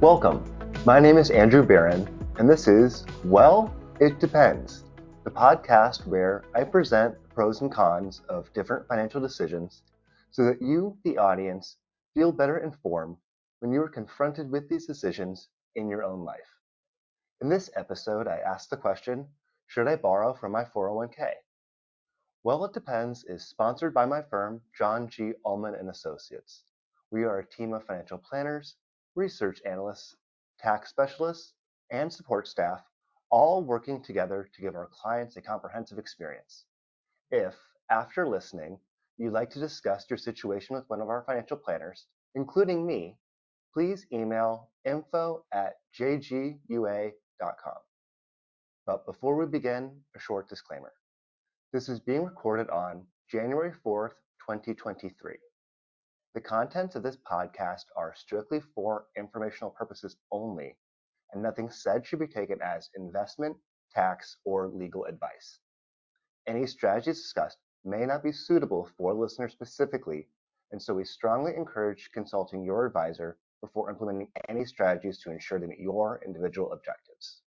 Welcome. My name is Andrew Barron, and this is Well, It Depends, the podcast where I present the pros and cons of different financial decisions so that you, the audience, feel better informed when you are confronted with these decisions in your own life. In this episode, I asked the question Should I borrow from my 401k? Well, It Depends is sponsored by my firm, John G. Ullman and Associates. We are a team of financial planners, research analysts, tax specialists, and support staff, all working together to give our clients a comprehensive experience. If, after listening, you'd like to discuss your situation with one of our financial planners, including me, please email info at jgua.com. But before we begin, a short disclaimer. This is being recorded on January 4th, 2023. The contents of this podcast are strictly for informational purposes only, and nothing said should be taken as investment, tax, or legal advice. Any strategies discussed may not be suitable for listeners specifically, and so we strongly encourage consulting your advisor before implementing any strategies to ensure they meet your individual objectives.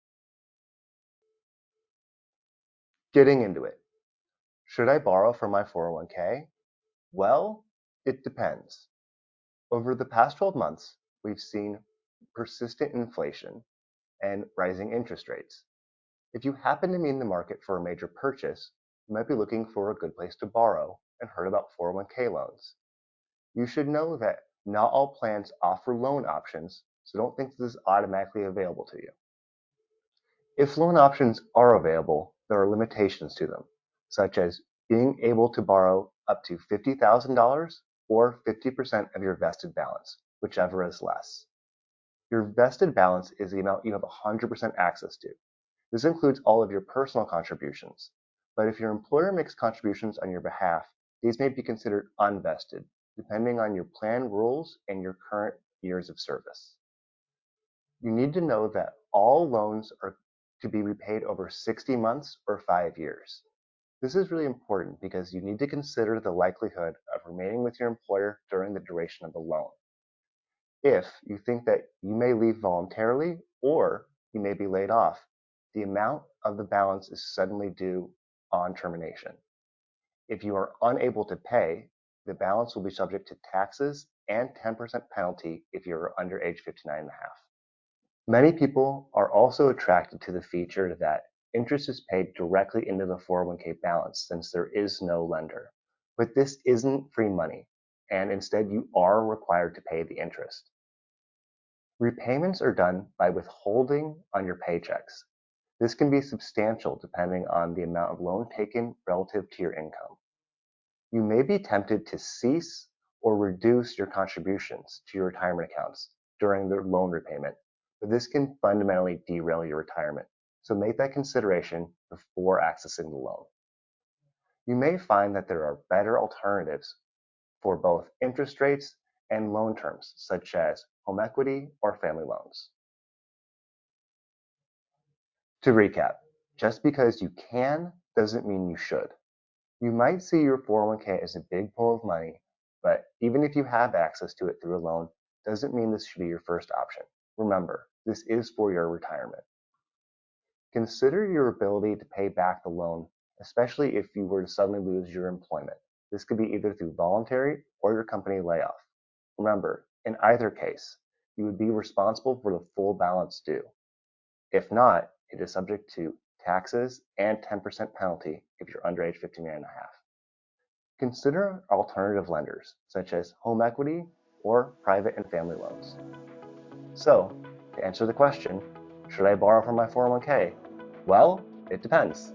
Getting into it. Should I borrow from my 401k? Well, it depends. Over the past 12 months, we've seen persistent inflation and rising interest rates. If you happen to be in the market for a major purchase, you might be looking for a good place to borrow and heard about 401k loans. You should know that not all plans offer loan options, so don't think this is automatically available to you. If loan options are available, there are limitations to them, such as being able to borrow up to $50,000 or 50% of your vested balance, whichever is less. Your vested balance is the amount you have 100% access to. This includes all of your personal contributions, but if your employer makes contributions on your behalf, these may be considered unvested, depending on your plan rules and your current years of service. You need to know that all loans are to be repaid over 60 months or five years. This is really important because you need to consider the likelihood of remaining with your employer during the duration of the loan. If you think that you may leave voluntarily or you may be laid off, the amount of the balance is suddenly due on termination. If you are unable to pay, the balance will be subject to taxes and 10% penalty if you're under age 59 and a half. Many people are also attracted to the feature that interest is paid directly into the 401k balance since there is no lender. But this isn't free money, and instead you are required to pay the interest. Repayments are done by withholding on your paychecks. This can be substantial depending on the amount of loan taken relative to your income. You may be tempted to cease or reduce your contributions to your retirement accounts during the loan repayment, but this can fundamentally derail your retirement so make that consideration before accessing the loan. You may find that there are better alternatives for both interest rates and loan terms, such as home equity or family loans. To recap, just because you can doesn't mean you should. You might see your 401k as a big pool of money, but even if you have access to it through a loan, doesn't mean this should be your first option. Remember, this is for your retirement. Consider your ability to pay back the loan, especially if you were to suddenly lose your employment. This could be either through voluntary or your company layoff. Remember, in either case, you would be responsible for the full balance due. If not, it is subject to taxes and 10% penalty if you're under age 59 and a half. Consider alternative lenders, such as home equity or private and family loans. So, to answer the question, should I borrow from my 401k? Well, it depends.